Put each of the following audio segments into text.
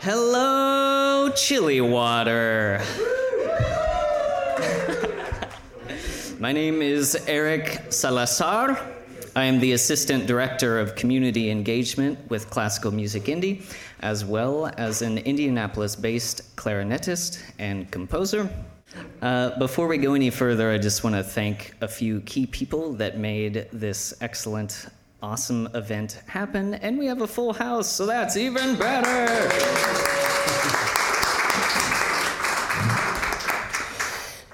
Hello, Chilly Water. My name is Eric Salazar. I am the Assistant Director of Community Engagement with Classical Music Indy, as well as an Indianapolis based clarinetist and composer. Uh, before we go any further, I just want to thank a few key people that made this excellent, awesome event happen. And we have a full house, so that's even better.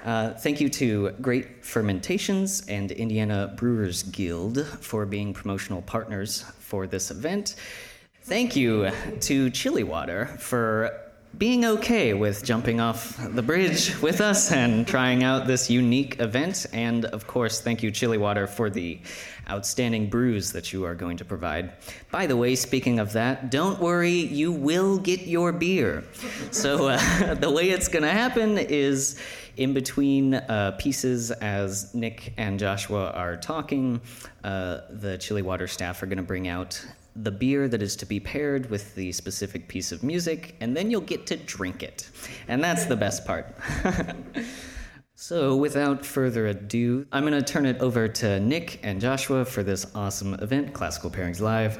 Uh, thank you to Great Fermentations and Indiana Brewers Guild for being promotional partners for this event. Thank you to Chilly Water for being okay with jumping off the bridge with us and trying out this unique event. And of course, thank you, Chilly Water, for the outstanding brews that you are going to provide. By the way, speaking of that, don't worry, you will get your beer. So uh, the way it's going to happen is in between uh, pieces, as Nick and Joshua are talking, uh, the Chilly Water staff are going to bring out the beer that is to be paired with the specific piece of music, and then you'll get to drink it. And that's the best part. so, without further ado, I'm going to turn it over to Nick and Joshua for this awesome event, Classical Pairings Live.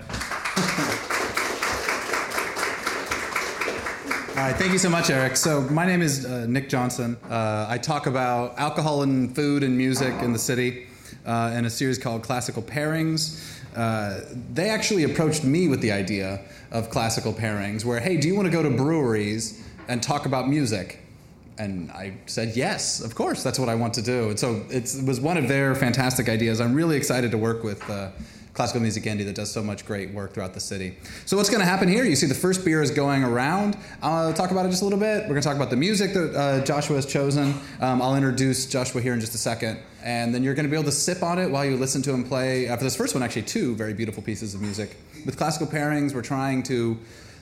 All right, thank you so much, Eric. So, my name is uh, Nick Johnson. Uh, I talk about alcohol and food and music in the city uh, in a series called Classical Pairings. Uh, they actually approached me with the idea of classical pairings, where, hey, do you want to go to breweries and talk about music? And I said, yes, of course, that's what I want to do. And so it was one of their fantastic ideas. I'm really excited to work with uh, Classical Music Indy that does so much great work throughout the city. So what's going to happen here? You see the first beer is going around. I'll talk about it just a little bit. We're going to talk about the music that uh, Joshua has chosen. Um, I'll introduce Joshua here in just a second. And then you're going to be able to sip on it while you listen to him play. Uh, for this first one, actually, two very beautiful pieces of music. With classical pairings, we're trying to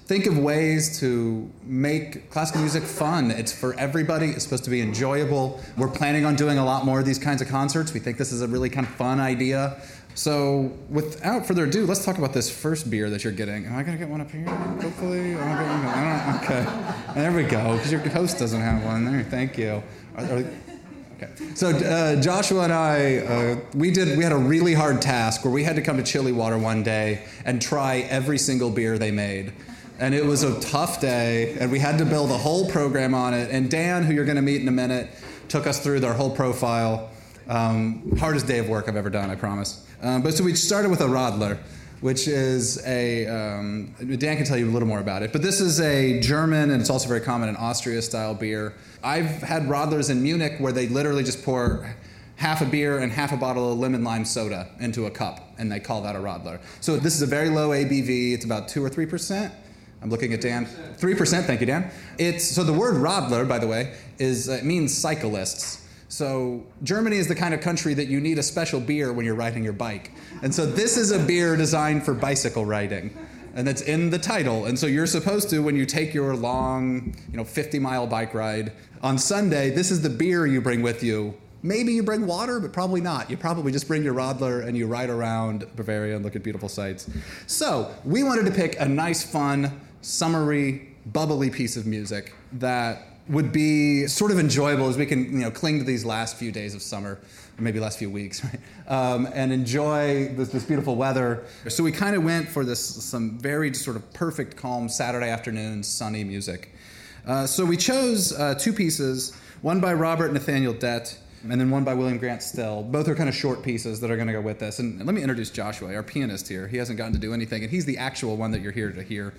think of ways to make classical music fun. It's for everybody. It's supposed to be enjoyable. We're planning on doing a lot more of these kinds of concerts. We think this is a really kind of fun idea. So, without further ado, let's talk about this first beer that you're getting. Am I gonna get one up here? Hopefully, I don't, okay. There we go. Because your host doesn't have one there. Thank you. Are, are, okay. So uh, Joshua and I, uh, we did. We had a really hard task where we had to come to Chilly Water one day and try every single beer they made. And it was a tough day, and we had to build a whole program on it. And Dan, who you're going to meet in a minute, took us through their whole profile. Um, hardest day of work I've ever done, I promise. Um, but so we started with a Radler, which is a, um, Dan can tell you a little more about it, but this is a German and it's also very common in Austria style beer. I've had Radlers in Munich where they literally just pour half a beer and half a bottle of lemon lime soda into a cup, and they call that a Radler. So this is a very low ABV, it's about 2 or 3%. I'm looking at Dan. 3%, thank you, Dan. It's, so the word Radler, by the way, is, uh, it means cyclists. So Germany is the kind of country that you need a special beer when you're riding your bike. And so this is a beer designed for bicycle riding. And that's in the title. And so you're supposed to, when you take your long, you know, 50 mile bike ride on Sunday, this is the beer you bring with you. Maybe you bring water, but probably not. You probably just bring your Radler and you ride around Bavaria and look at beautiful sights. So we wanted to pick a nice, fun, summery, bubbly piece of music that would be sort of enjoyable as we can you know cling to these last few days of summer or maybe last few weeks right um, and enjoy this, this, beautiful weather so we kind of went for this some very sort of perfect calm saturday afternoon sunny music uh, so we chose uh, two pieces one by robert nathaniel dett and then one by William Grant Still. Both are kind of short pieces that are going to go with this. And let me introduce Joshua, our pianist here. He hasn't gotten to do anything, and he's the actual one that you're here to hear.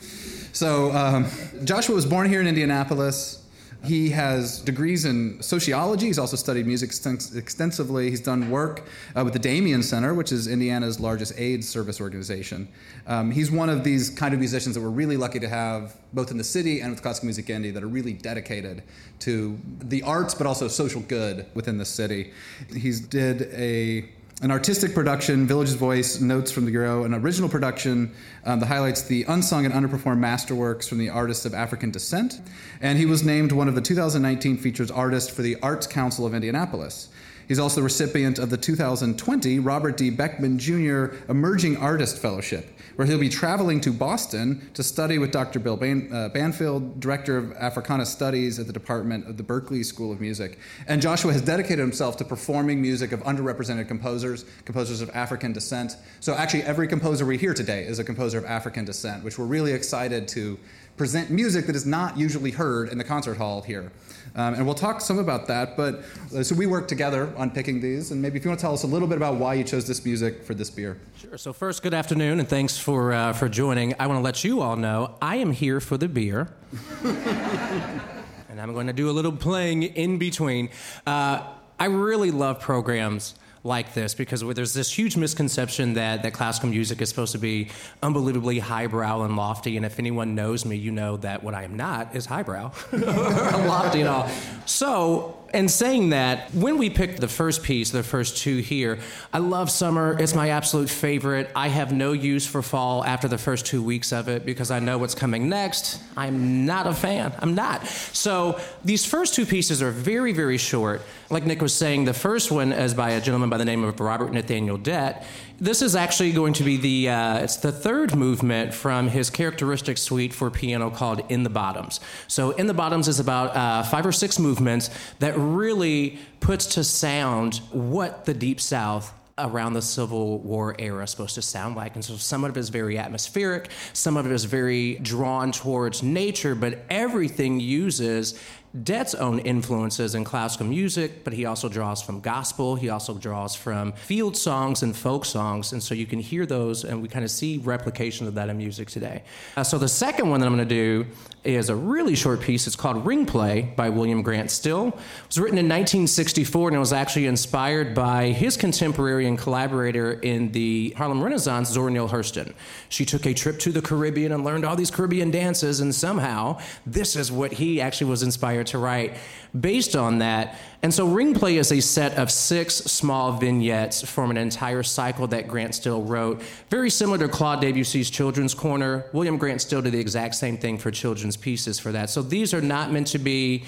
So, um, Joshua was born here in Indianapolis. He has degrees in sociology. He's also studied music extensively. He's done work uh, with the Damien Center, which is Indiana's largest AIDS service organization. Um, he's one of these kind of musicians that we're really lucky to have, both in the city and with Classical Music Indy, that are really dedicated to the arts, but also social good within the city. He's did a an artistic production, Village's Voice, Notes from the Bureau, an original production um, that highlights the unsung and underperformed masterworks from the artists of African descent. And he was named one of the 2019 Features Artists for the Arts Council of Indianapolis. He's also the recipient of the 2020 Robert D. Beckmann Jr. Emerging Artist Fellowship, where he'll be traveling to Boston to study with Dr. Bill Ban- uh, Banfield, Director of Africana Studies at the Department of the Berklee School of Music. And Joshua has dedicated himself to performing music of underrepresented composers, composers of African descent. So actually, every composer we hear today is a composer of African descent, which we're really excited to present music that is not usually heard in the concert hall here. Um, and we'll talk some about that. But uh, so we worked together on picking these, and maybe if you want to tell us a little bit about why you chose this music for this beer. Sure. So first, good afternoon, and thanks for uh, for joining. I want to let you all know I am here for the beer. and I'm going to do a little playing in between. Uh, I really love programs like this because there's this huge misconception that, that classical music is supposed to be unbelievably highbrow and lofty. And if anyone knows me, you know that what I am not is highbrow lofty and all. So and saying that, when we picked the first piece, the first two here, I love summer. It's my absolute favorite. I have no use for fall after the first two weeks of it because I know what's coming next. I'm not a fan. I'm not. So these first two pieces are very, very short. Like Nick was saying, the first one is by a gentleman by the name of Robert Nathaniel Dett. This is actually going to be the uh, it's the third movement from his characteristic suite for piano called In the Bottoms. So In the Bottoms is about uh, five or six movements that really puts to sound what the Deep South around the Civil War era supposed to sound like. And so some of it is very atmospheric, some of it is very drawn towards nature, but everything uses Dett's own influences in classical music, but he also draws from gospel. He also draws from field songs and folk songs. And so you can hear those, and we kind of see replication of that in music today. Uh, so the second one that I'm going to do is a really short piece. It's called Ring Play by William Grant Still. It was written in 1964 and it was actually inspired by his contemporary and collaborator in the Harlem Renaissance, Zora Neale Hurston. She took a trip to the Caribbean and learned all these Caribbean dances, and somehow this is what he actually was inspired to write based on that. And so Ring Play is a set of six small vignettes from an entire cycle that Grant Still wrote. Very similar to Claude Debussy's Children's Corner. William Grant Still did the exact same thing for children's pieces for that. So these are not meant to be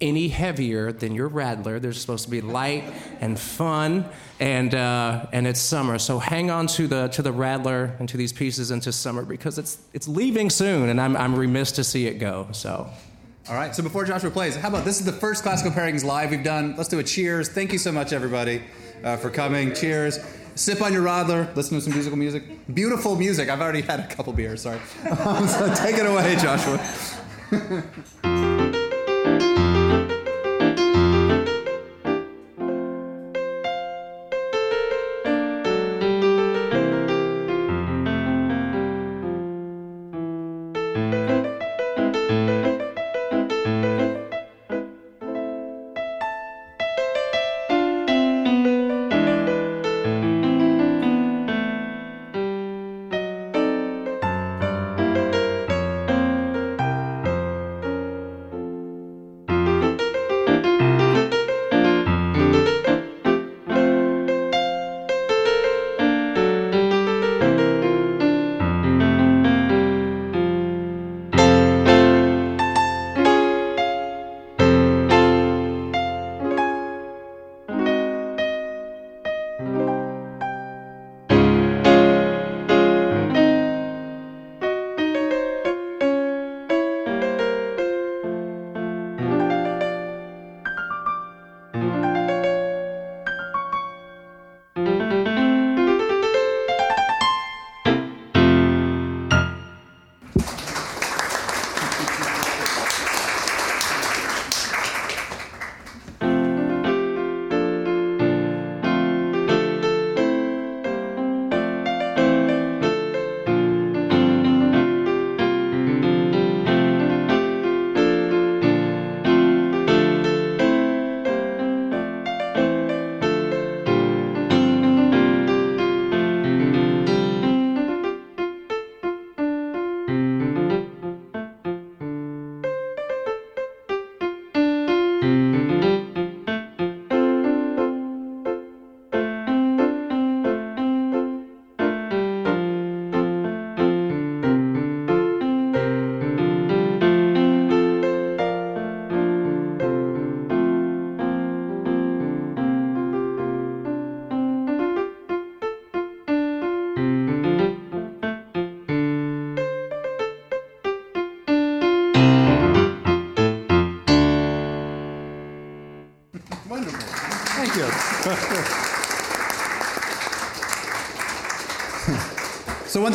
any heavier than your Radler. They're supposed to be light and fun, and uh, and it's summer. So hang on to the to the Radler and to these pieces into summer because it's it's leaving soon, and I'm I'm remiss to see it go. So. All right, so before Joshua plays, how about this is the first Classical Pairings live we've done. Let's do a cheers. Thank you so much, everybody, uh, for coming. Cheers. Sip on your Radler, listen to some musical music. Beautiful music. I've already had a couple beers, sorry. so take it away, Joshua.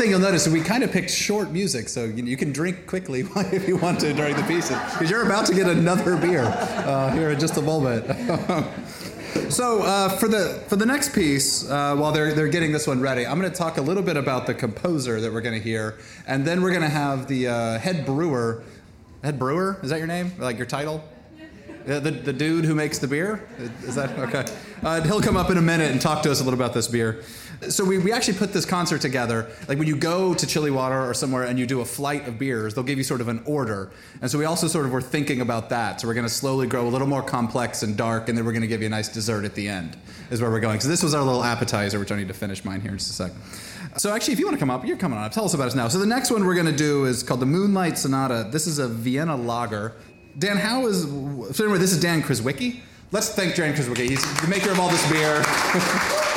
thing you'll notice is we kind of picked short music, so you, can drink quickly if you want to during the pieces, because you're about to get another beer uh, here in just a moment. so uh, for the for the next piece, uh, while they're they're getting this one ready, I'm going to talk a little bit about the composer that we're going to hear, and then we're going to have the uh, head brewer. Head brewer is that your name? Like your title? The, the, the, dude who makes the beer? Is that okay? Uh, he'll come up in a minute and talk to us a little about this beer. So we, we actually put this concert together. Like when you go to Chilly Water or somewhere and you do a flight of beers, they'll give you sort of an order. And so we also sort of were thinking about that. So we're going to slowly grow a little more complex and dark, and then we're going to give you a nice dessert at the end. Is where we're going. So this was our little appetizer, which I need to finish mine here in just a sec. So actually, if you want to come up, you're coming on up. Tell us about us now. So the next one we're going to do is called the Moonlight Sonata. This is a Vienna lager. Dan, how is so anyway? This is Dan Krizwicki. Let's thank Dan Krizwicki. He's the maker of all this beer.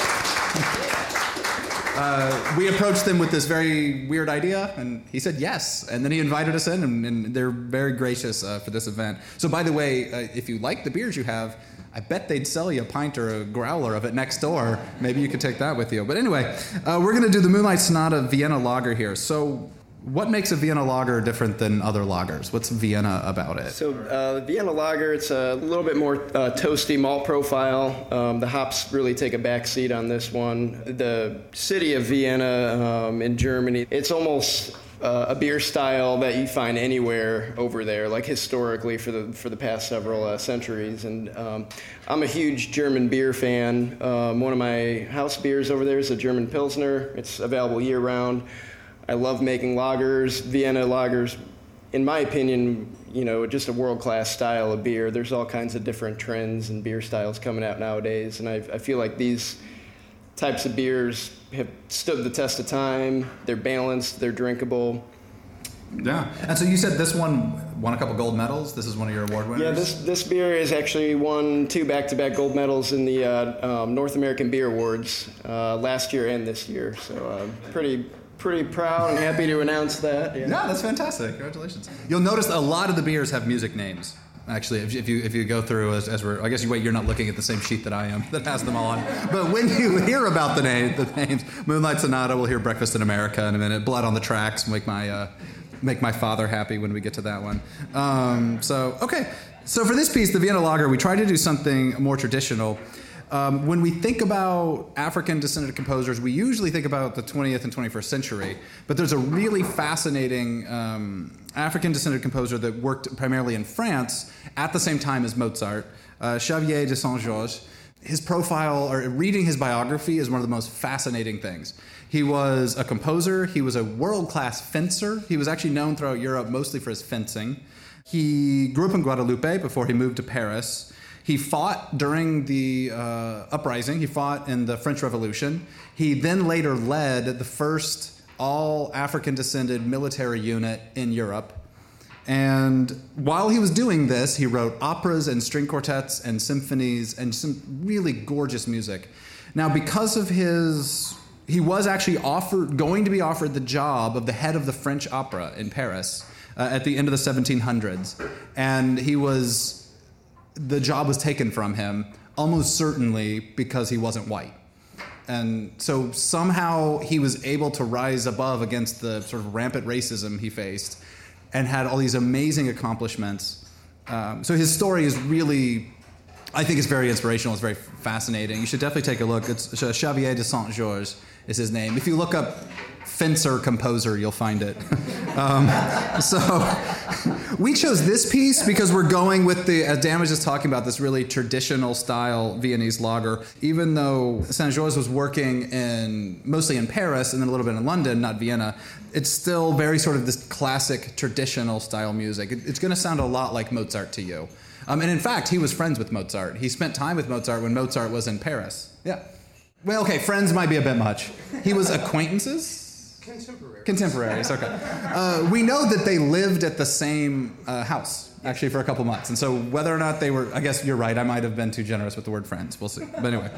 uh, we approached them with this very weird idea, and he said yes. And then he invited us in, and, and they're very gracious uh, for this event. So, by the way, uh, if you like the beers you have, I bet they'd sell you a pint or a growler of it next door. Maybe you could take that with you. But anyway, uh, we're going to do the Moonlight Sonata Vienna Lager here. So, what makes a Vienna lager different than other lagers? What's Vienna about it? So, uh, Vienna lager, it's a little bit more uh, toasty malt profile. Um, the hops really take a back seat on this one. The city of Vienna um, in Germany, it's almost uh, a beer style that you find anywhere over there, like historically for the for the past several uh, centuries. And um, I'm a huge German beer fan. Um, one of my house beers over there is a German Pilsner. It's available year round. I love making lagers, Vienna lagers. In my opinion, you know, just a world class style of beer. There's all kinds of different trends and beer styles coming out nowadays, and I, I feel like these types of beers have stood the test of time. They're balanced, they're drinkable. Yeah, and so you said this one won a couple gold medals. This is one of your award winners. Yeah, this this beer has actually won two back-to-back gold medals in the uh, um, North American Beer Awards uh, last year and this year. So uh, pretty pretty proud and happy to announce that. Yeah. yeah, that's fantastic. Congratulations. You'll notice a lot of the beers have music names. Actually, if, if you if you go through as, as, we're, I guess you wait. You're not looking at the same sheet that I am that has them all on. But when you hear about the name, the names, Moonlight Sonata, we'll hear Breakfast in America in a minute. Blood on the Tracks, make my uh, make my father happy when we get to that one. Um, so okay, so for this piece, the Vienna Lager, we tried to do something more traditional. Um, when we think about African descended composers, we usually think about the 20th and 21st century, but there's a really fascinating um, African descended composer that worked primarily in France at the same time as Mozart, uh, Chevalier de Saint Georges. His profile, or reading his biography, is one of the most fascinating things. He was a composer, he was a world class fencer. He was actually known throughout Europe mostly for his fencing. He grew up in Guadeloupe before he moved to Paris. He fought during the uh, uprising, he fought in the French Revolution. He then later led the first all African descended military unit in Europe. And while he was doing this, he wrote operas and string quartets and symphonies and some really gorgeous music. Now, because of his, he was actually offered, going to be offered the job of the head of the French opera in Paris uh, at the end of the 1700s. And he was the job was taken from him almost certainly because he wasn't white. And so somehow he was able to rise above against the sort of rampant racism he faced and had all these amazing accomplishments. Um, so his story is really, I think it's very inspirational. It's very fascinating. You should definitely take a look. It's Chevalier de Saint Georges is his name. If you look up fencer composer, you'll find it. um, so we chose this piece because we're going with the, as Dan was just talking about, this really traditional style Viennese lager. Even though Saint Georges was working in mostly in Paris and then a little bit in London, not Vienna, it's still very sort of this classic traditional style music. It, it's going to sound a lot like Mozart to you. Um, and in fact, he was friends with Mozart. He spent time with Mozart when Mozart was in Paris. Yeah. Well, okay, friends might be a bit much. He was acquaintances Contemporaries. Contemporaries, okay. Uh, we know that they lived at the same uh, house, actually, for a couple months. And so whether or not they were, I guess you're right, I might have been too generous with the word friends. We'll see. But anyway.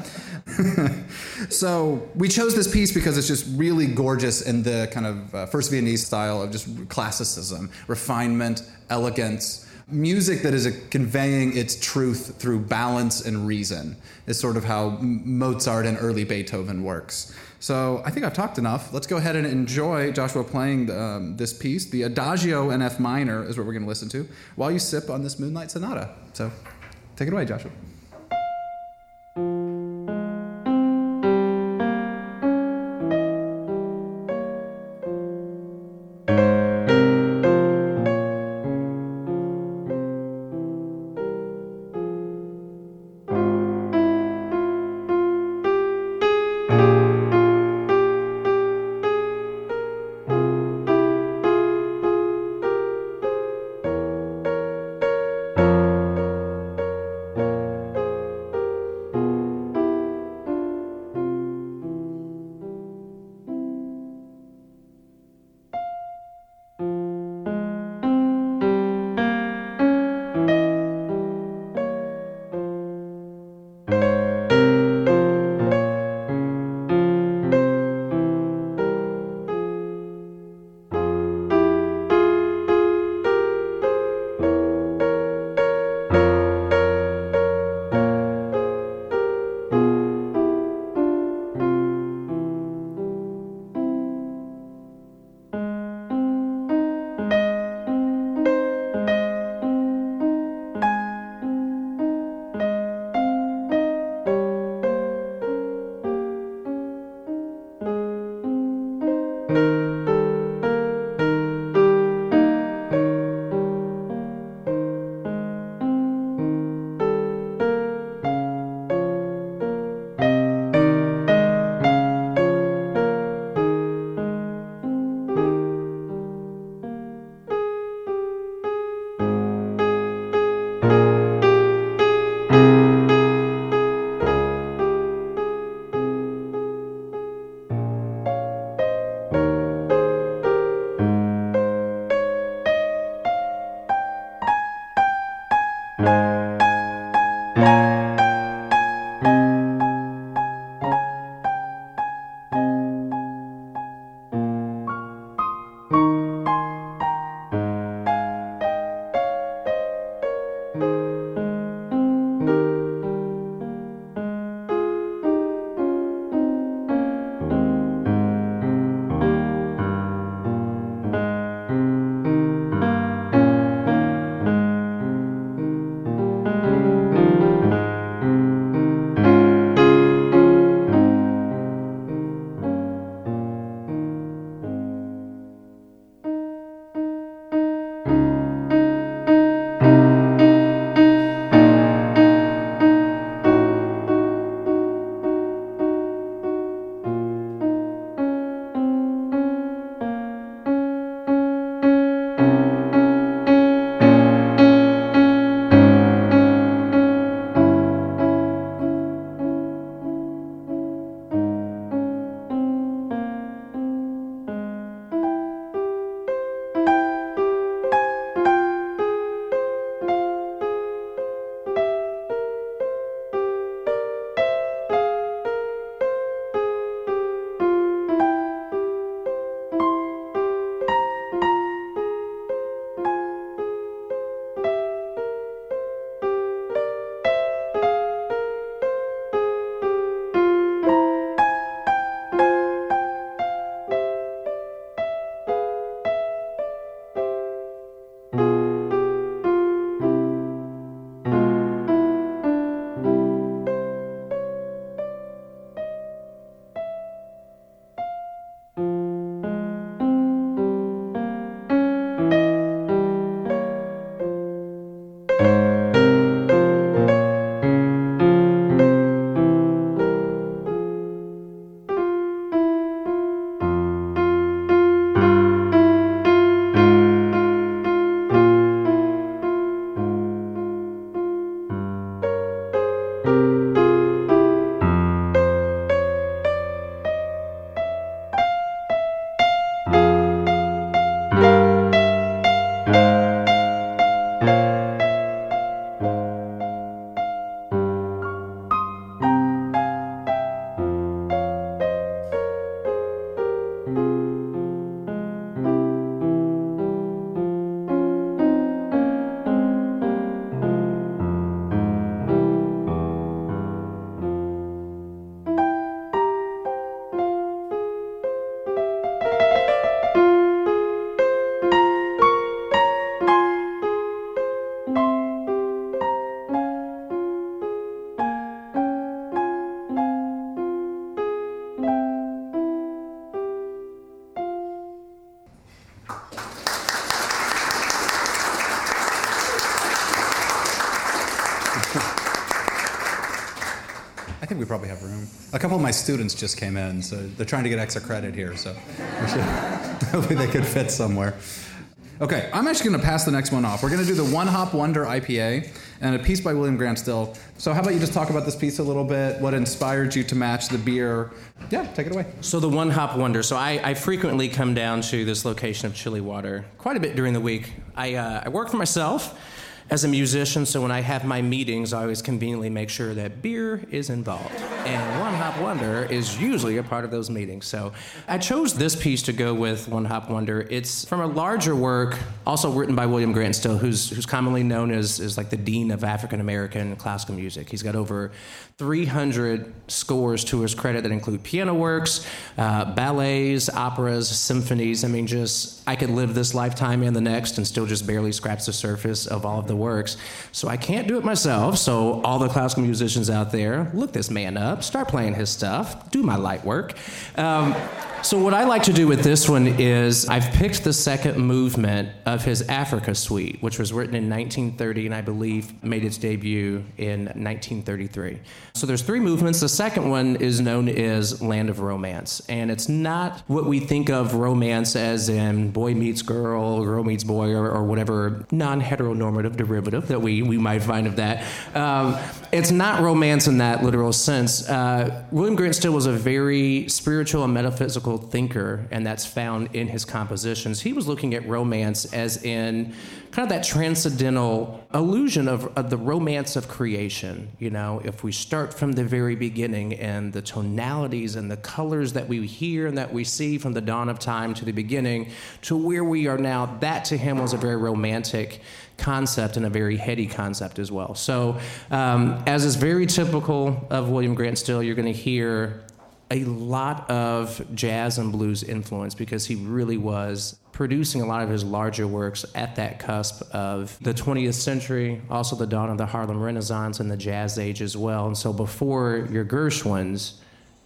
so we chose this piece because it's just really gorgeous in the kind of uh, first Viennese style of just classicism, refinement, elegance. Music that is conveying its truth through balance and reason is sort of how Mozart and early Beethoven works. So I think I've talked enough. Let's go ahead and enjoy Joshua playing um, this piece. The Adagio in F minor is what we're going to listen to while you sip on this Moonlight Sonata. So take it away, Joshua. Think we probably have room. A couple of my students just came in, so they're trying to get extra credit here, so should, hopefully they could fit somewhere. Okay, I'm actually going to pass the next one off. We're going to do the One Hop Wonder IPA and a piece by William Grant Still. So, how about you just talk about this piece a little bit? What inspired you to match the beer? Yeah, take it away. So, the One Hop Wonder. So, I, I frequently come down to this location of Chilly Water quite a bit during the week. I, uh, I work for myself as a musician, so when I have my meetings, I always conveniently make sure that beer is involved. And One Hop Wonder is usually a part of those meetings. So I chose this piece to go with One Hop Wonder. It's from a larger work, also written by William Grant Still, who's, who's commonly known as, as like the dean of African American classical music. He's got over 300 scores to his credit that include piano works, uh, ballets, operas, symphonies. I mean, just, I could live this lifetime and the next and still just barely scratch the surface of all of the works. So I can't do it myself. So, all the classical musicians out there, look this man up, start playing his stuff, do my light work. Um, so, what I like to do with this one is I've picked the second movement of his Africa Suite, which was written in 1930 and I believe made its debut in 1933. So, there's three movements. The second one is known as Land of Romance, and it's not what we think of romance as in boy meets girl, girl meets boy, or, or whatever non heteronormative derivative that we, we might find of that. Um, it's not romance in that literal sense. Uh, William Grant Still was a very spiritual and metaphysical thinker, and that's found in his compositions. He was looking at romance as in kind of that transcendental illusion of, of, the romance of creation. You know, if we start from the very beginning and the tonalities and the colors that we hear and that we see from the dawn of time to the beginning to where we are now, that to him was a very romantic concept and a very heady concept as well. So, um, as is very typical of William Grant Still, you're going to hear a lot of jazz and blues influence because he really was producing a lot of his larger works at that cusp of the 20th century, also the dawn of the Harlem Renaissance and the Jazz Age as well. And so before your Gershwins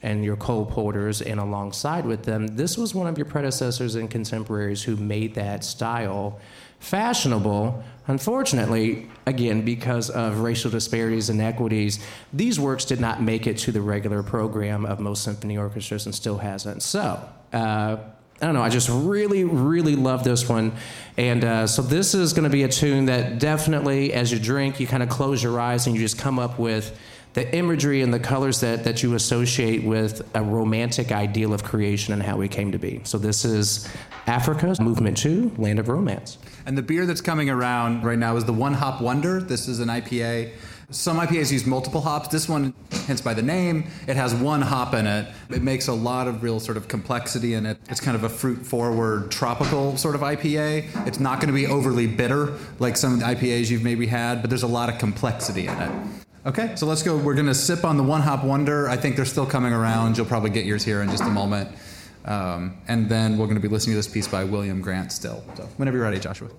and your Cole Porters and alongside with them, this was one of your predecessors and contemporaries who made that style fashionable. Unfortunately, again, because of racial disparities and inequities, these works did not make it to the regular program of most symphony orchestras and still hasn't. So, uh, I don't know. I just really, really love this one. And uh, so this is going to be a tune that definitely, as you drink, you kind of close your eyes and you just come up with the imagery and the colors that, that you associate with a romantic ideal of creation and how we came to be. So this is Africa, Movement 2, Land of Romance. And the beer that's coming around right now is the One Hop Wonder. This is an IPA. Some IPAs use multiple hops. This one, hence by the name, it has one hop in it. It makes a lot of real sort of complexity in it. It's kind of a fruit forward tropical sort of IPA. It's not going to be overly bitter like some IPAs you've maybe had, but there's a lot of complexity in it. Okay, so let's go. We're going to sip on the One Hop Wonder. I think they're still coming around. You'll probably get yours here in just a moment. Um, and then we're going to be listening to this piece by William Grant Still. So whenever you're ready, Joshua.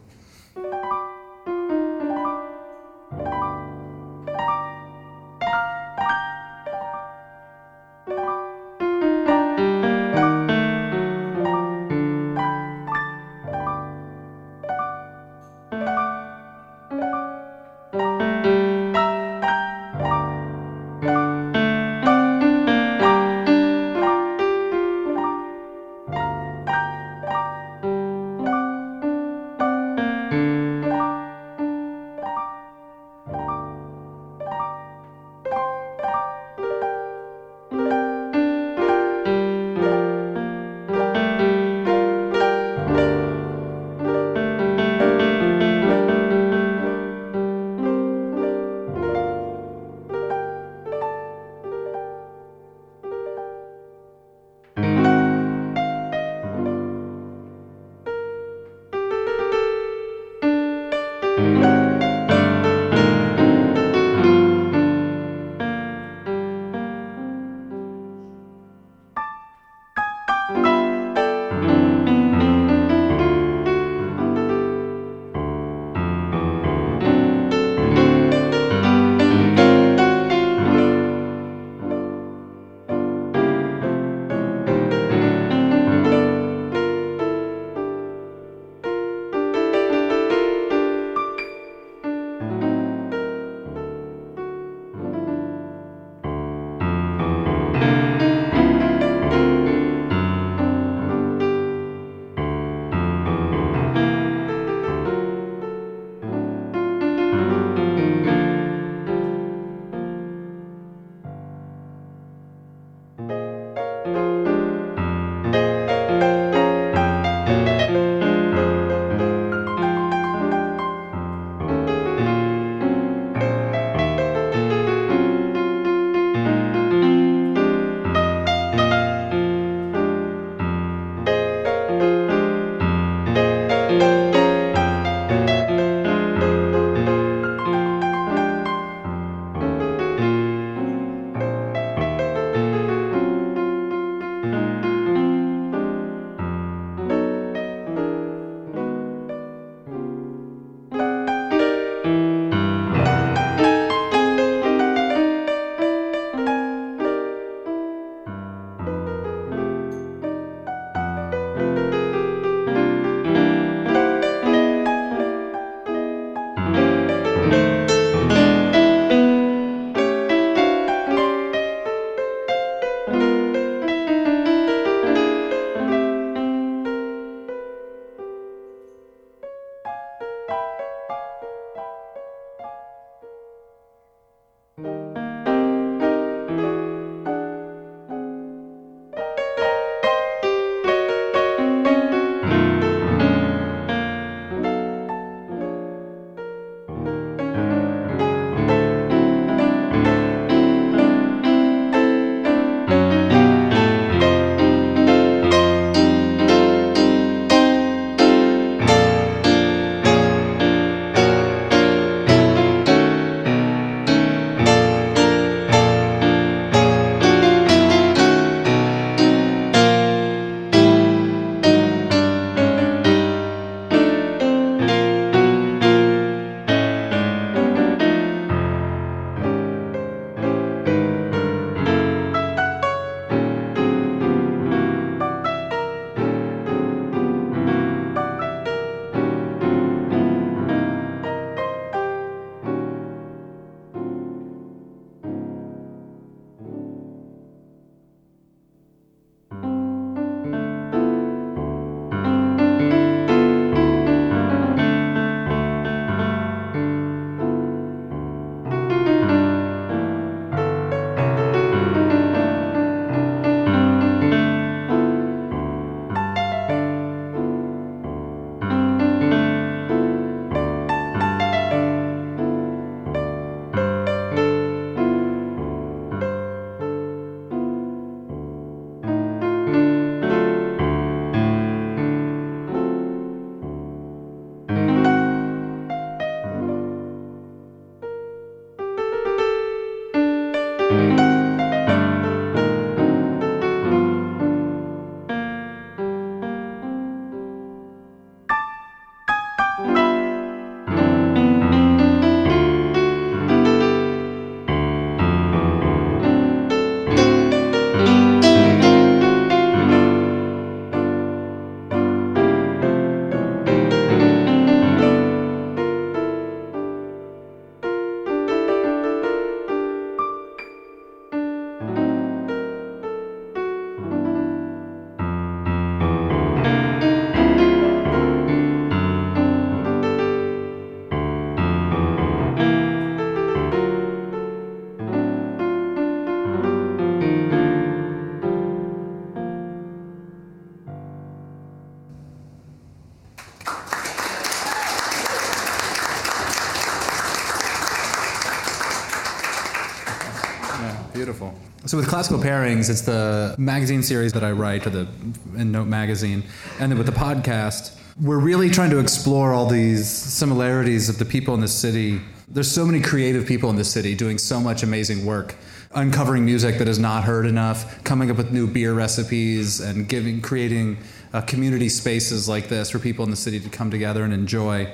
So with classical pairings, it's the magazine series that I write, or the in Note magazine, and then with the podcast, we're really trying to explore all these similarities of the people in the city. There's so many creative people in the city doing so much amazing work, uncovering music that is not heard enough, coming up with new beer recipes, and giving, creating uh, community spaces like this for people in the city to come together and enjoy.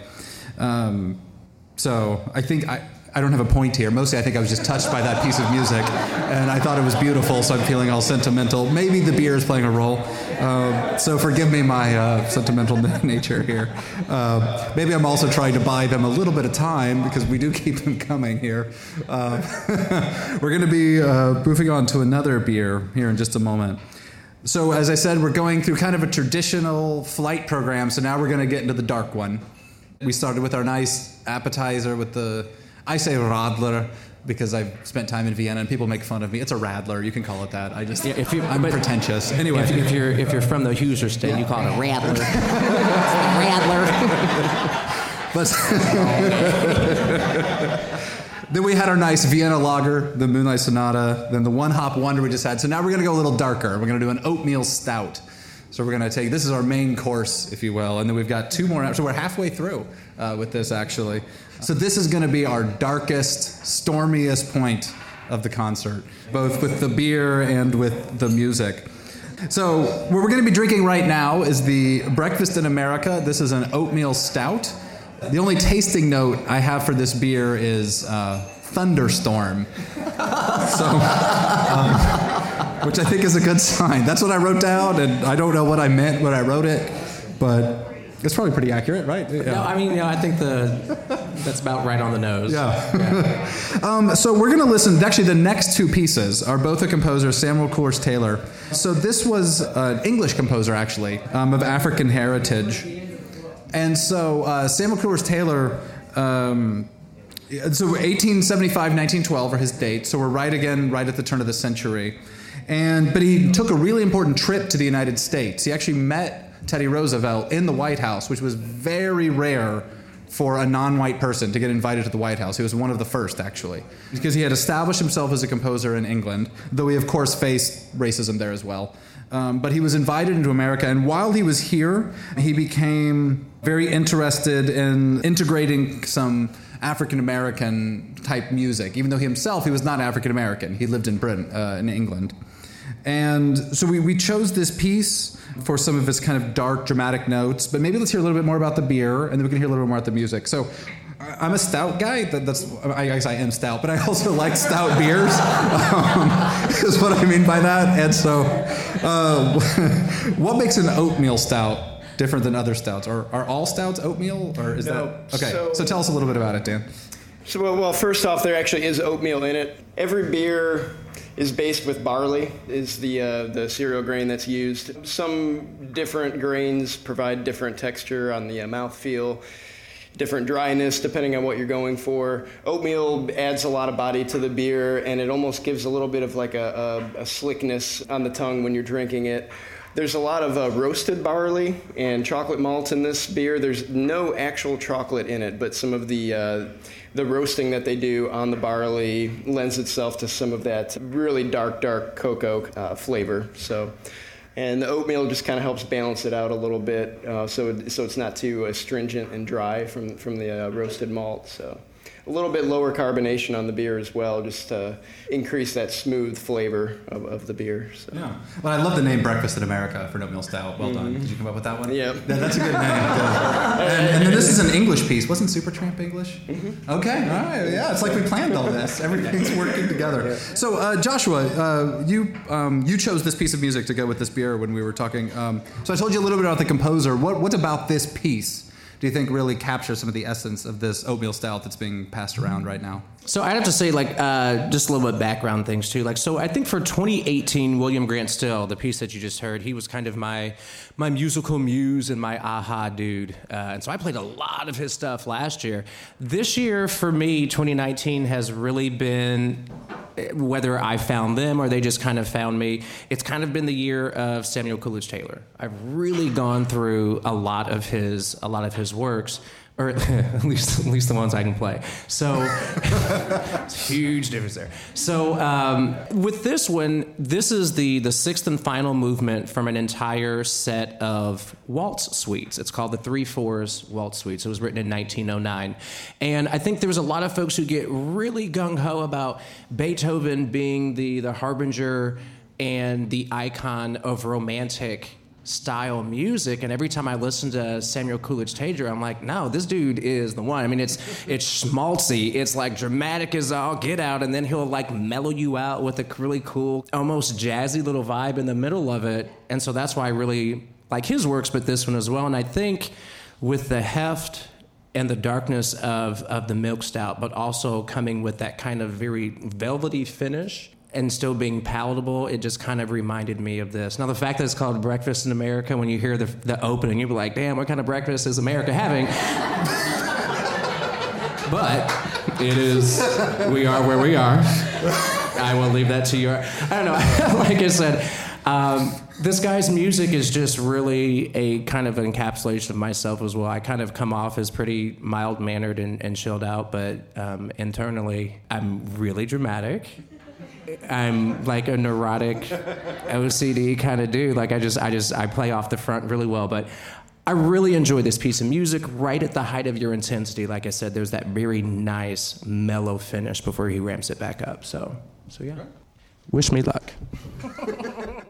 Um, so I think I, I don't have a point here. Mostly, I think I was just touched by that piece of music, and I thought it was beautiful. So I'm feeling all sentimental. Maybe the beer is playing a role. Um, so forgive me my uh, sentimental nature here. Uh, maybe I'm also trying to buy them a little bit of time because we do keep them coming here. Uh, we're going to be uh, moving on to another beer here in just a moment. So as I said, we're going through kind of a traditional flight program. So now we're going to get into the dark one. We started with our nice appetizer with the I say Radler because I've spent time in Vienna and people make fun of me. It's a Radler. You can call it that. I just, yeah, if you, I'm pretentious. Anyway, if, if, you're if you're from the Hoosier state, yeah. you call it a Radler. Radler. but then we had our nice Vienna lager, the Moonlight Sonata, then the one hop wonder we just had. So now we're gonna go a little darker. We're gonna do an oatmeal stout. So we're going to take this is our main course, if you will, and then we've got two more. So we're halfway through uh, with this actually. So this is going to be our darkest, stormiest point of the concert, both with the beer and with the music. So what we're going to be drinking right now is the Breakfast in America. This is an oatmeal stout. The only tasting note I have for this beer is uh, thunderstorm. so. Um, which I think is a good sign. That's what I wrote down, and I don't know what I meant when I wrote it, but it's probably pretty accurate, right? Yeah. No, I mean, yeah, I think the that's about right on the nose. Yeah. yeah. um, so we're going to listen. Actually, the next two pieces are both a composer, Samuel Coleridge Taylor. So this was an English composer, actually, um, of African heritage, and so uh, Samuel Coleridge Taylor. Um, so 1875, 1912 are his dates. So we're right again, right at the turn of the century. And, but he took a really important trip to the United States. He actually met Teddy Roosevelt in the White House, which was very rare for a non white person to get invited to the White House. He was one of the first, actually, because he had established himself as a composer in England, though he, of course, faced racism there as well. Um, but he was invited into America, and while he was here, he became very interested in integrating some African American type music, even though he himself he was not African American. He lived in Britain, uh, in England. And so we, we chose this piece for some of its kind of dark, dramatic notes, but maybe let's hear a little bit more about the beer, and then we can hear a little bit more about the music. So I'm a stout guy. That's I guess I am stout, but I also like stout beers. Um, is what I mean by that. And so, uh, what makes an oatmeal stout different than other stouts? Or are all stouts oatmeal, or is no. that okay? So, so, tell us a little bit about it, Dan. So well, well, first off, there actually is oatmeal in it. Every beer is based with barley is the uh, the cereal grain that's used. Some different grains provide different texture on the uh, mouthfeel, different dryness depending on what you're going for. Oatmeal adds a lot of body to the beer, and it almost gives a little bit of like a, a, a slickness on the tongue when you're drinking it. There's a lot of uh, roasted barley and chocolate malt in this beer. There's no actual chocolate in it, but some of the uh, the roasting that they do on the barley lends itself to some of that really dark, dark cocoa uh, flavor. So, and the oatmeal just kind of helps balance it out a little bit, uh, so so it's not too astringent and dry from from the uh, roasted malt. So a little bit lower carbonation on the beer as well, just to increase that smooth flavor of, of the beer. So. Yeah. Well, I love the name Breakfast in America for Oatmeal Stout. Well mm-hmm. done. Did you come up with that one? Yeah. yeah that's a good name. and, and, then this is an English piece. Wasn't Supertramp English? Mm-hmm. Okay. All right. Yeah. It's like we planned all this. Everything's working together. Yeah. So, uh, Joshua, uh, you um, you chose this piece of music to go with this beer when we were talking. Um, so I told you a little bit about the composer. What, what about this piece? Do you think really captures some of the essence of this oatmeal stout that's being passed around mm-hmm. right now? So I'd have to say, like, uh, just a little bit background things too. Like, so I think for 2018, William Grant Still, the piece that you just heard, he was kind of my my musical muse and my aha dude. Uh, and so I played a lot of his stuff last year. This year, for me, 2019 has really been whether I found them or they just kind of found me, it's kind of been the year of Samuel Coleridge Taylor. I've really gone through a lot of his a lot of his works, or at least at least the ones I can play. So huge difference there. So um, with this one, this is the the sixth and final movement from an entire set of waltz suites. It's called the Three Fours Waltz Suites. It was written in 1909, and I think there's a lot of folks who get really gung ho about Beethoven being the the harbinger and the icon of romantic style music and every time I listen to Samuel Coleridge Taylor I'm like no this dude is the one. I mean it's it's schmaltzy it's like dramatic as all get out and then he'll like mellow you out with a really cool almost jazzy little vibe in the middle of it. And so that's why I really like his works but this one as well. And I think with the heft and the darkness of, of the milk stout, but also coming with that kind of very velvety finish and still being palatable, it just kind of reminded me of this. Now, the fact that it's called Breakfast in America, when you hear the, the opening, you'll be like, damn, what kind of breakfast is America having? but it is, we are where we are. I will leave that to your, I don't know, like I said, um, this guy's music is just really a kind of encapsulation of myself as well. I kind of come off as pretty mild mannered and, and, chilled out, but um, internally, I'm really dramatic. I'm like a neurotic OCD kind of dude. Like I just, I just, I play off the front really well. But I really enjoy this piece of music right at the height of your intensity. Like I said, there's that very nice mellow finish before he ramps it back up. So, so yeah. Wish me luck.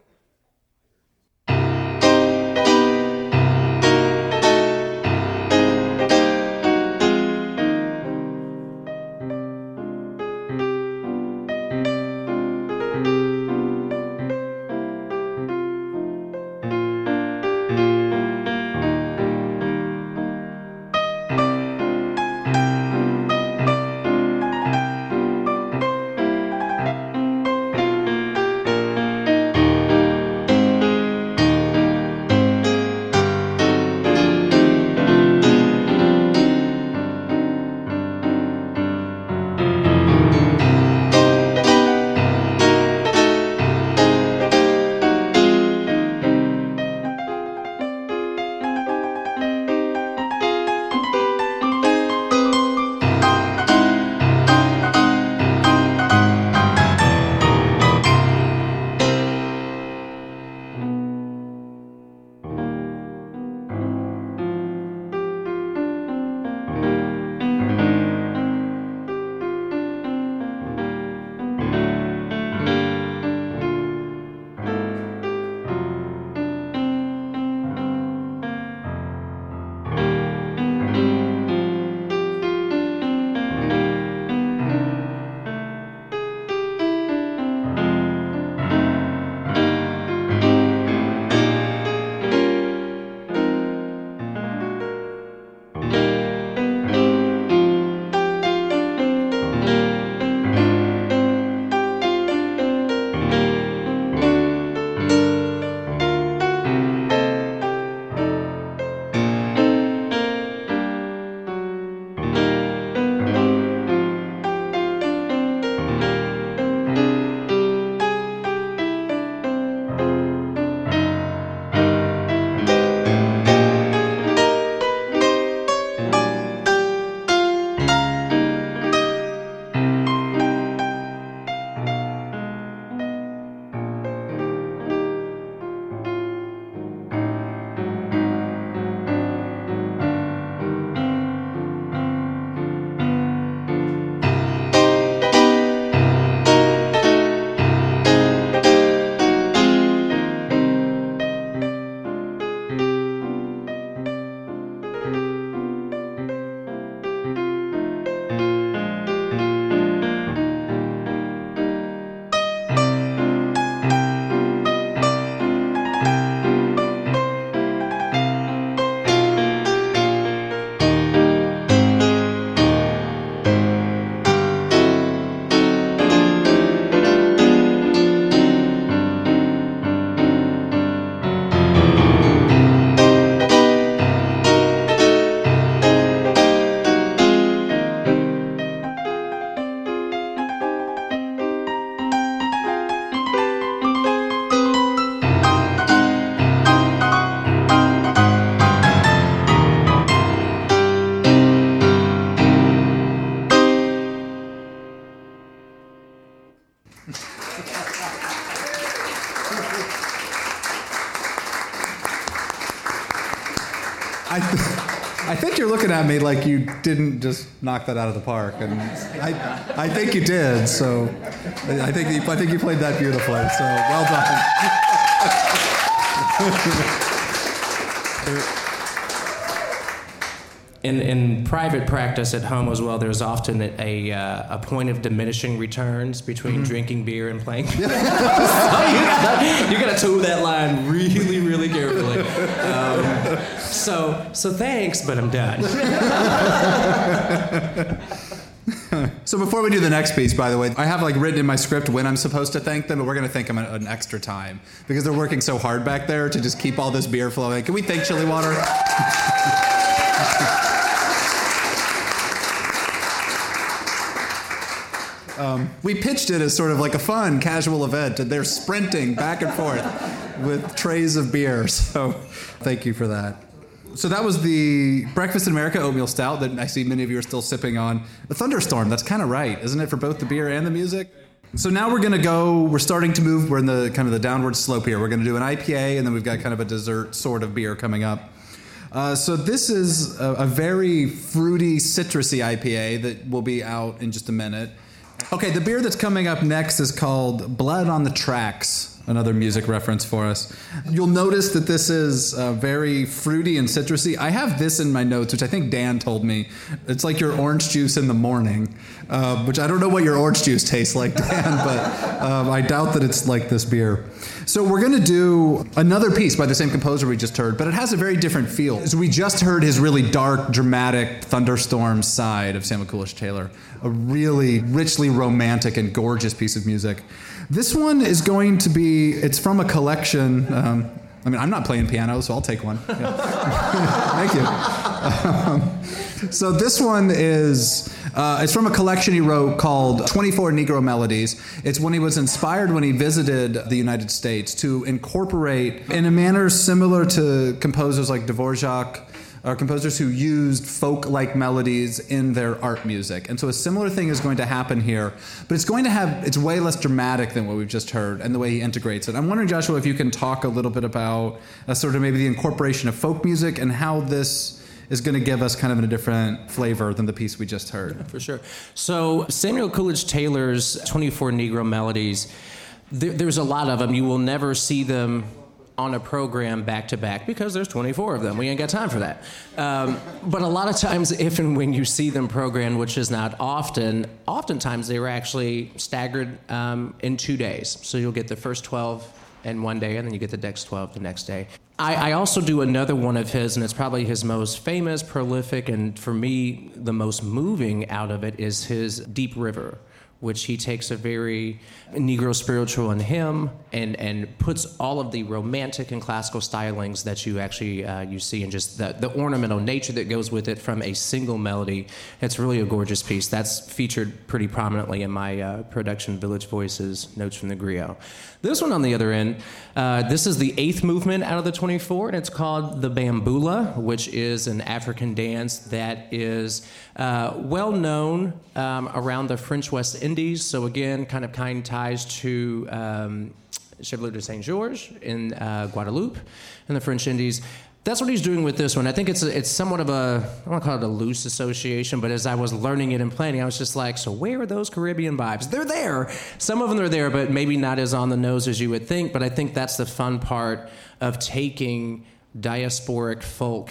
me like you didn't just knock that out of the park, and I, I think you did. So, I think you, I think you played that beautifully. So, well done. In, in private practice at home as well, there's often a, uh, a point of diminishing returns between mm-hmm. drinking beer and playing. so you gotta, you gotta toe that line really, really carefully. Um, so, so thanks, but I'm done. so before we do the next piece, by the way, I have like written in my script when I'm supposed to thank them, but we're going to thank them an extra time because they're working so hard back there to just keep all this beer flowing. Can we thank Chilly Water? Um, we pitched it as sort of like a fun, casual event, and they're sprinting back and forth with trays of beer. So, thank you for that. So that was the Breakfast in America oatmeal stout that I see many of you are still sipping on. The thunderstorm. That's kind of right, isn't it, for both the beer and the music? So now we're gonna go. We're starting to move. We're in the kind of the downward slope here. We're gonna do an IPA, and then we've got kind of a dessert sort of beer coming up. Uh, so this is a, a very fruity, citrusy IPA that will be out in just a minute. Okay, the beer that's coming up next is called Blood on the Tracks another music reference for us. You'll notice that this is uh, very fruity and citrusy. I have this in my notes, which I think Dan told me. It's like your orange juice in the morning, uh, which I don't know what your orange juice tastes like, Dan, but um, I doubt that it's like this beer. So we're going to do another piece by the same composer we just heard, but it has a very different feel. So we just heard his really dark, dramatic thunderstorm side of Samuel Coleridge Taylor, a really richly romantic and gorgeous piece of music. This one is going to be, it's from a collection. Um, I mean, I'm not playing piano, so I'll take one. Yeah. Thank you. Um, so this one is, uh, it's from a collection he wrote called 24 Negro Melodies. It's when he was inspired when he visited the United States to incorporate, in a manner similar to composers like Dvorak, are composers who used folk like melodies in their art music. And so a similar thing is going to happen here, but it's going to have, it's way less dramatic than what we've just heard and the way he integrates it. I'm wondering, Joshua, if you can talk a little bit about uh, sort of maybe the incorporation of folk music and how this is going to give us kind of a different flavor than the piece we just heard. Yeah, for sure. So Samuel Coleridge Taylor's 24 Negro Melodies, there, there's a lot of them. You will never see them on a program back to back because there's 24 of them. We ain't got time for that. Um, but a lot of times, if and when you see them programmed, which is not often, oftentimes they were actually staggered um, in two days. So you'll get the first 12 in one day, and then you get the next 12 the next day. I, I also do another one of his, and it's probably his most famous, prolific, and for me, the most moving out of it is his Deep River which he takes a very Negro spiritual in him and, and puts all of the romantic and classical stylings that you actually uh, you see and just the, the ornamental nature that goes with it from a single melody. It's really a gorgeous piece. That's featured pretty prominently in my uh, production Village Voices Notes from the Griot. This one on the other end, uh, this is the eighth movement out of the 24, and it's called the Bambula, which is an African dance that is uh, well known um, around the French West Indies. So, again, kind of kind ties to um, Chevalier de Saint Georges in uh, Guadeloupe in the French Indies that's what he's doing with this one. I think it's a, it's somewhat of a I don't want to call it a loose association, but as I was learning it and planning, I was just like, so where are those Caribbean vibes? They're there. Some of them are there, but maybe not as on the nose as you would think. But I think that's the fun part of taking diasporic folk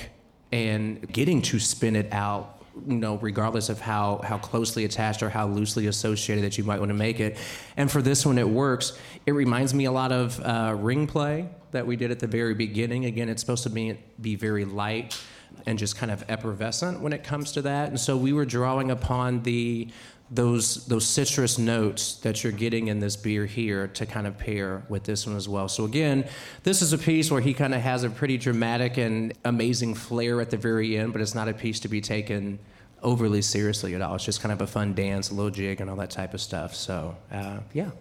and getting to spin it out you know, regardless of how, how closely attached or how loosely associated that you might want to make it. And for this one, it works. It reminds me a lot of uh, ring play that we did at the very beginning. Again, it's supposed to be, be very light and just kind of effervescent when it comes to that. And so we were drawing upon the those those citrus notes that you're getting in this beer here to kind of pair with this one as well. So again, this is a piece where he kind of has a pretty dramatic and amazing flair at the very end, but it's not a piece to be taken overly seriously at all. It's just kind of a fun dance, a little jig, and all that type of stuff. So uh, yeah.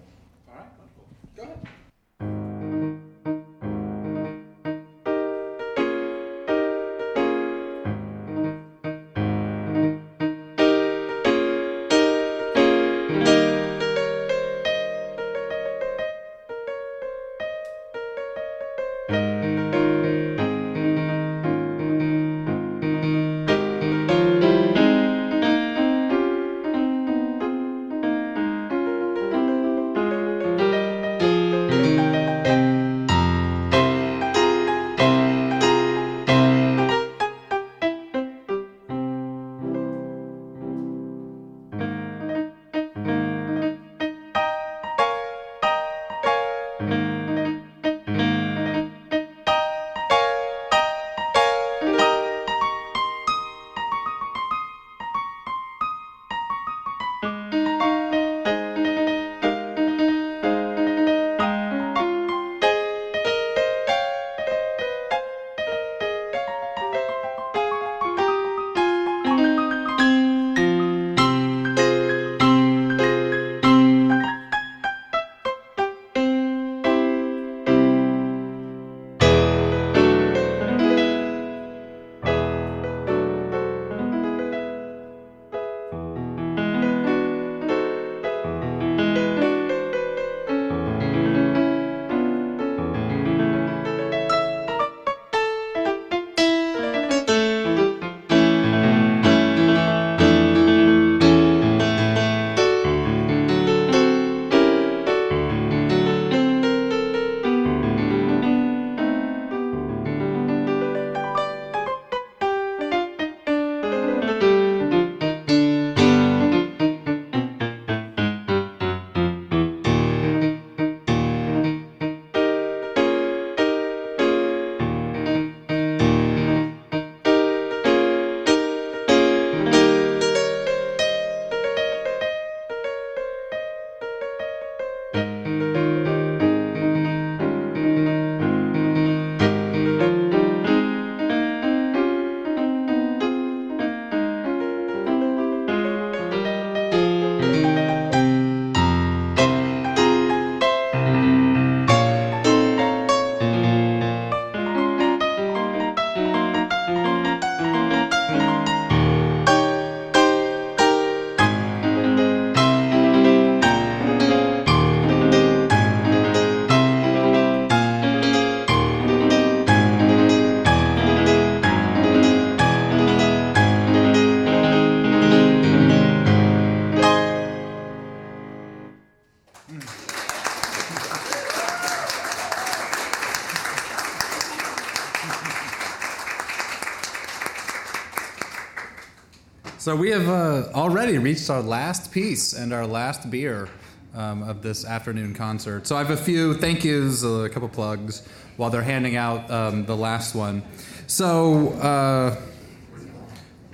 So we have uh, already reached our last piece and our last beer um, of this afternoon concert. So I have a few thank yous, a couple plugs while they're handing out um, the last one. So. Uh,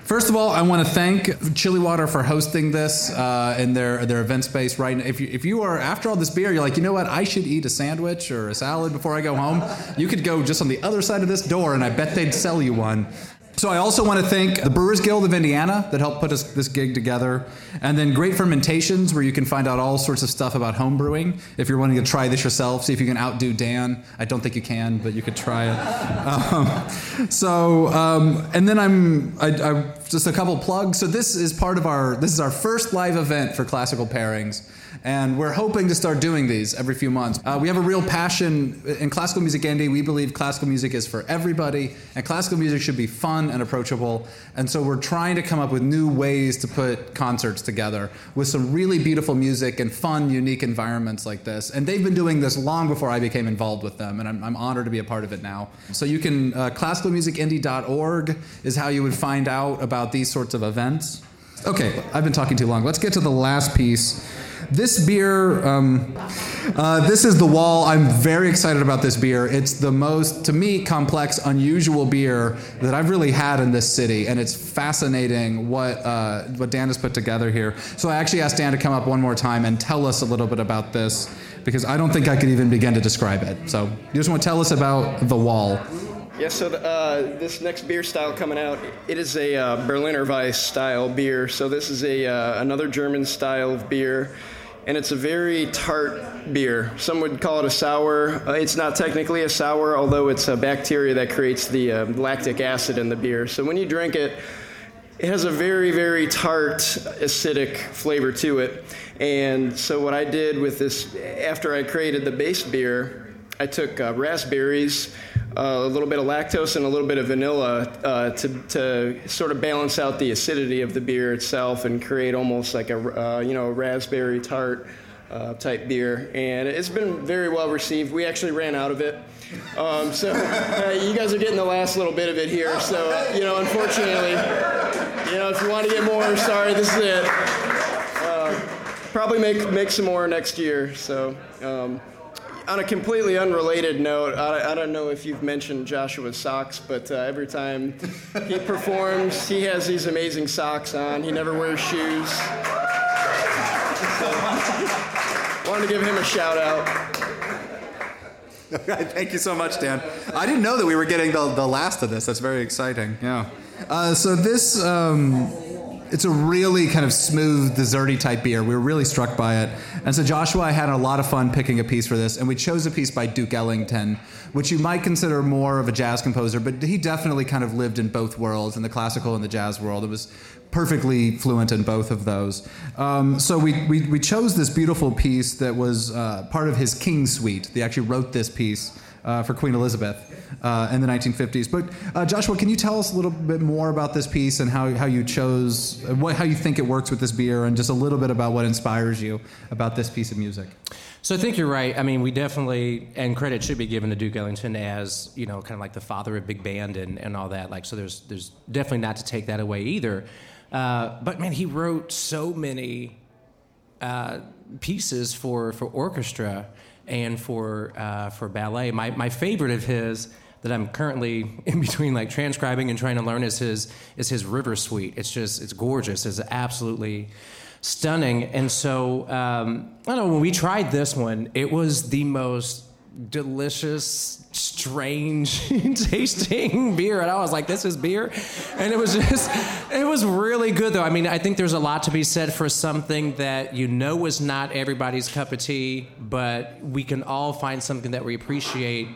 First of all, I want to thank Chilly Water for hosting this uh, in their their event space. Right, now. if you if you are after all this beer, you're like, you know what, I should eat a sandwich or a salad before I go home. You could go just on the other side of this door, and I bet they'd sell you one. So I also want to thank the Brewers Guild of Indiana that helped put us, this gig together, and then Great Fermentations, where you can find out all sorts of stuff about home brewing. If you're wanting to try this yourself, see if you can outdo Dan. I don't think you can, but you could try it. Um, so, um, and then I'm I, I, just a couple plugs. So this is part of our this is our first live event for Classical Pairings and we're hoping to start doing these every few months. Uh, we have a real passion in classical music Indy. We believe classical music is for everybody, and classical music should be fun and approachable. And so we're trying to come up with new ways to put concerts together with some really beautiful music and fun, unique environments like this. And they've been doing this long before I became involved with them, and I'm, I'm honored to be a part of it now. So you can uh, classicalmusicindy.org is how you would find out about these sorts of events. Okay, I've been talking too long. Let's get to the last piece. This beer, um, uh, this is the wall. I'm very excited about this beer. It's the most, to me, complex, unusual beer that I've really had in this city, and it's fascinating what uh, what Dan has put together here. So I actually asked Dan to come up one more time and tell us a little bit about this because I don't think I could even begin to describe it. So you just want to tell us about the wall. Yeah, so the, uh, this next beer style coming out, it is a uh, Berliner Weisse style beer. So this is a uh, another German style of beer and it's a very tart beer. Some would call it a sour. Uh, it's not technically a sour, although it's a bacteria that creates the uh, lactic acid in the beer. So when you drink it, it has a very, very tart, acidic flavor to it. And so what I did with this, after I created the base beer, I took uh, raspberries a little bit of lactose and a little bit of vanilla uh, to, to sort of balance out the acidity of the beer itself and create almost like a uh, you know a raspberry tart uh, type beer. And it's been very well received. We actually ran out of it. Um, so uh, you guys are getting the last little bit of it here. So you know, unfortunately, you know, if you want to get more, sorry, this is it. Uh, probably make make some more next year. So. Um, on a completely unrelated note, I, I, don't know if you've mentioned Joshua's socks, but uh, every time he performs, he has these amazing socks on. He never wears shoes. So, wanted to give him a shout out. Thank you so much, Dan. I didn't know that we were getting the, the last of this. That's very exciting. Yeah. Uh, so this. Um, it's a really kind of smooth, desserty type beer. We were really struck by it. And so Joshua I had a lot of fun picking a piece for this, and we chose a piece by Duke Ellington, which you might consider more of a jazz composer, but he definitely kind of lived in both worlds, in the classical and the jazz world. It was perfectly fluent in both of those. Um, so we, we, we, chose this beautiful piece that was uh, part of his King Suite. They actually wrote this piece uh, for Queen Elizabeth uh, in the 1950s. But uh, Joshua, can you tell us a little bit more about this piece and how, how you chose, what, how you think it works with this beer, and just a little bit about what inspires you about this piece of music? So I think you're right. I mean, we definitely, and credit should be given to Duke Ellington as you know, kind of like the father of big band and, and all that. Like, so there's there's definitely not to take that away either. Uh, but man, he wrote so many uh, pieces for for orchestra and for uh, for ballet. My my favorite of his that I'm currently in between like transcribing and trying to learn is his is his River Suite. It's just it's gorgeous. It's absolutely stunning. And so um, I don't know when we tried this one, it was the most delicious, strange tasting beer. And I was like, this is beer. And it was just, it was really good though. I mean, I think there's a lot to be said for something that you know was not everybody's cup of tea, but we can all find something that we appreciate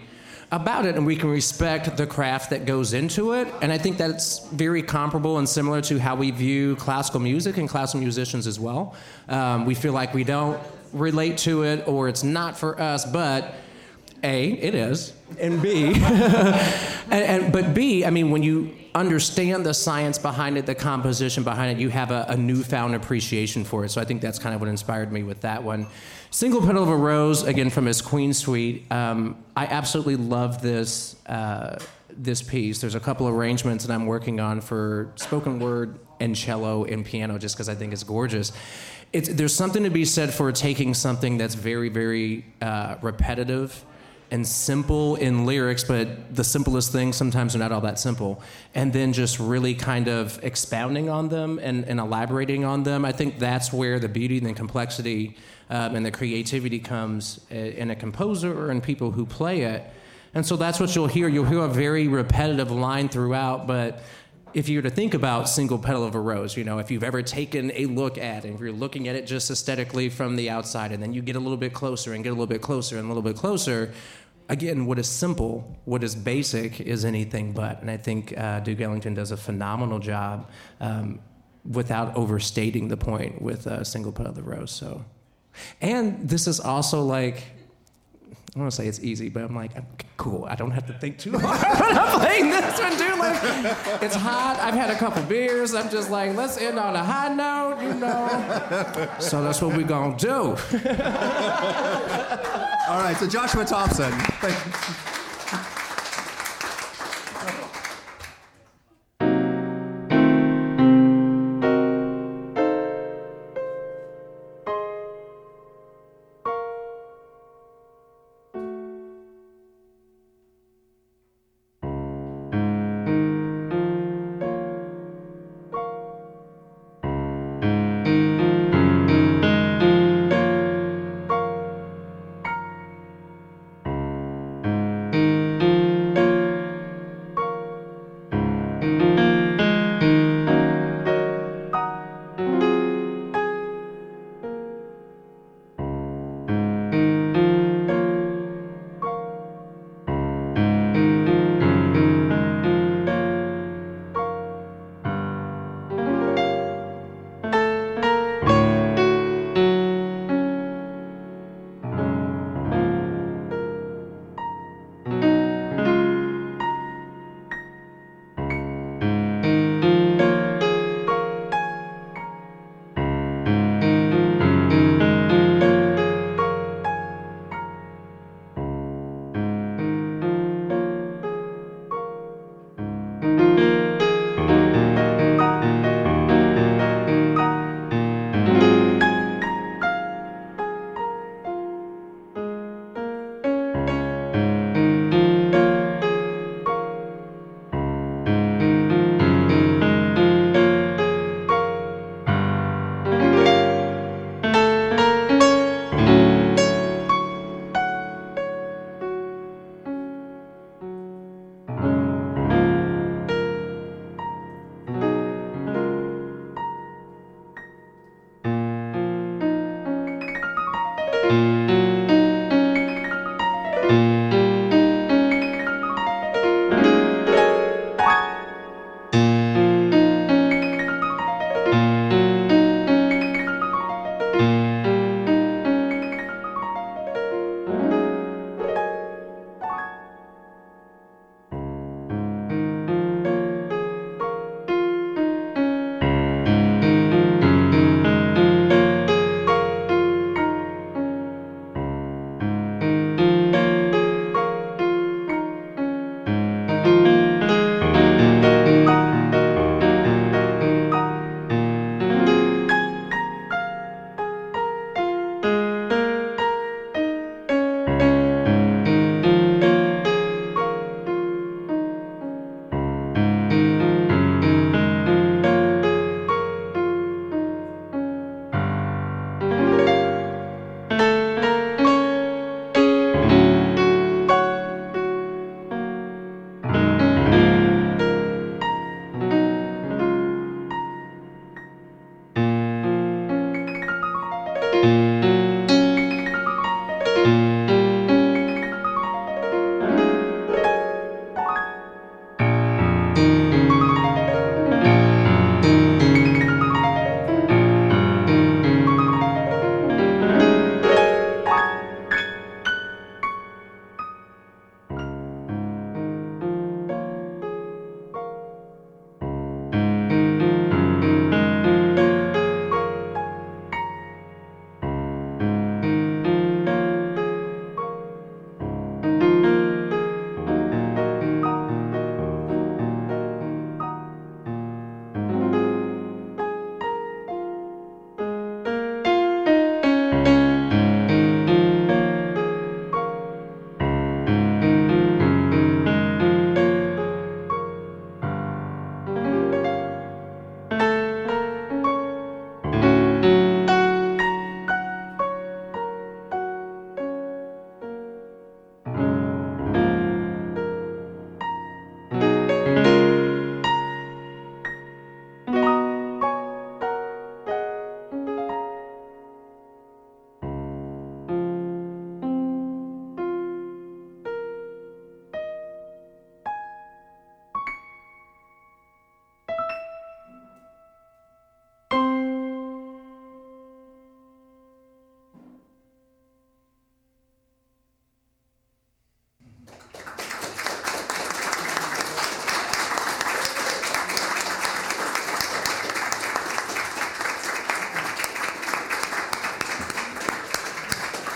about it and we can respect the craft that goes into it. And I think that's very comparable and similar to how we view classical music and classical musicians as well. Um, we feel like we don't relate to it or it's not for us, but a, it is, and B, and, and, but B, I mean, when you understand the science behind it, the composition behind it, you have a, a, newfound appreciation for it. So I think that's kind of what inspired me with that one. Single Petal of a Rose, again from his Queen Suite. Um, I absolutely love this uh, this piece. There's a couple arrangements that I'm working on for spoken word and cello and piano, just because I think it's gorgeous. It's, there's something to be said for taking something that's very, very uh, repetitive and simple in lyrics, but the simplest things sometimes are not all that simple. And then just really kind of expounding on them and, and elaborating on them. I think that's where the beauty and the complexity um, and the creativity comes in a composer or in people who play it. And so that's what you'll hear. You'll hear a very repetitive line throughout, but if you were to think about single petal of a rose, you know, if you've ever taken a look at it, if you're looking at it just aesthetically from the outside, and then you get a little bit closer and get a little bit closer and a little bit closer, again, what is simple, what is basic, is anything but. And I think uh, Duke Ellington does a phenomenal job um, without overstating the point with uh, single petal of the rose. So, and this is also like I want to say it's easy, but I'm like, cool. I don't have to think too hard when I'm playing this one, dude. Like, it's hot. I've had a couple beers. I'm just like, let's end on a high note, you know. So that's what we're gonna do. All right. So Joshua Thompson.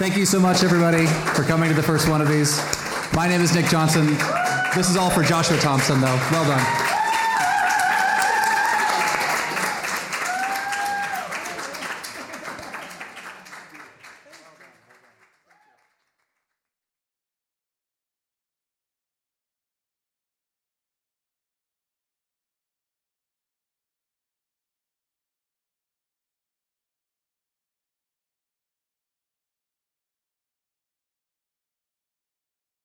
Thank you so much, everybody, for coming to the first one of these. My name is Nick Johnson. This is all for Joshua Thompson, though. Well done.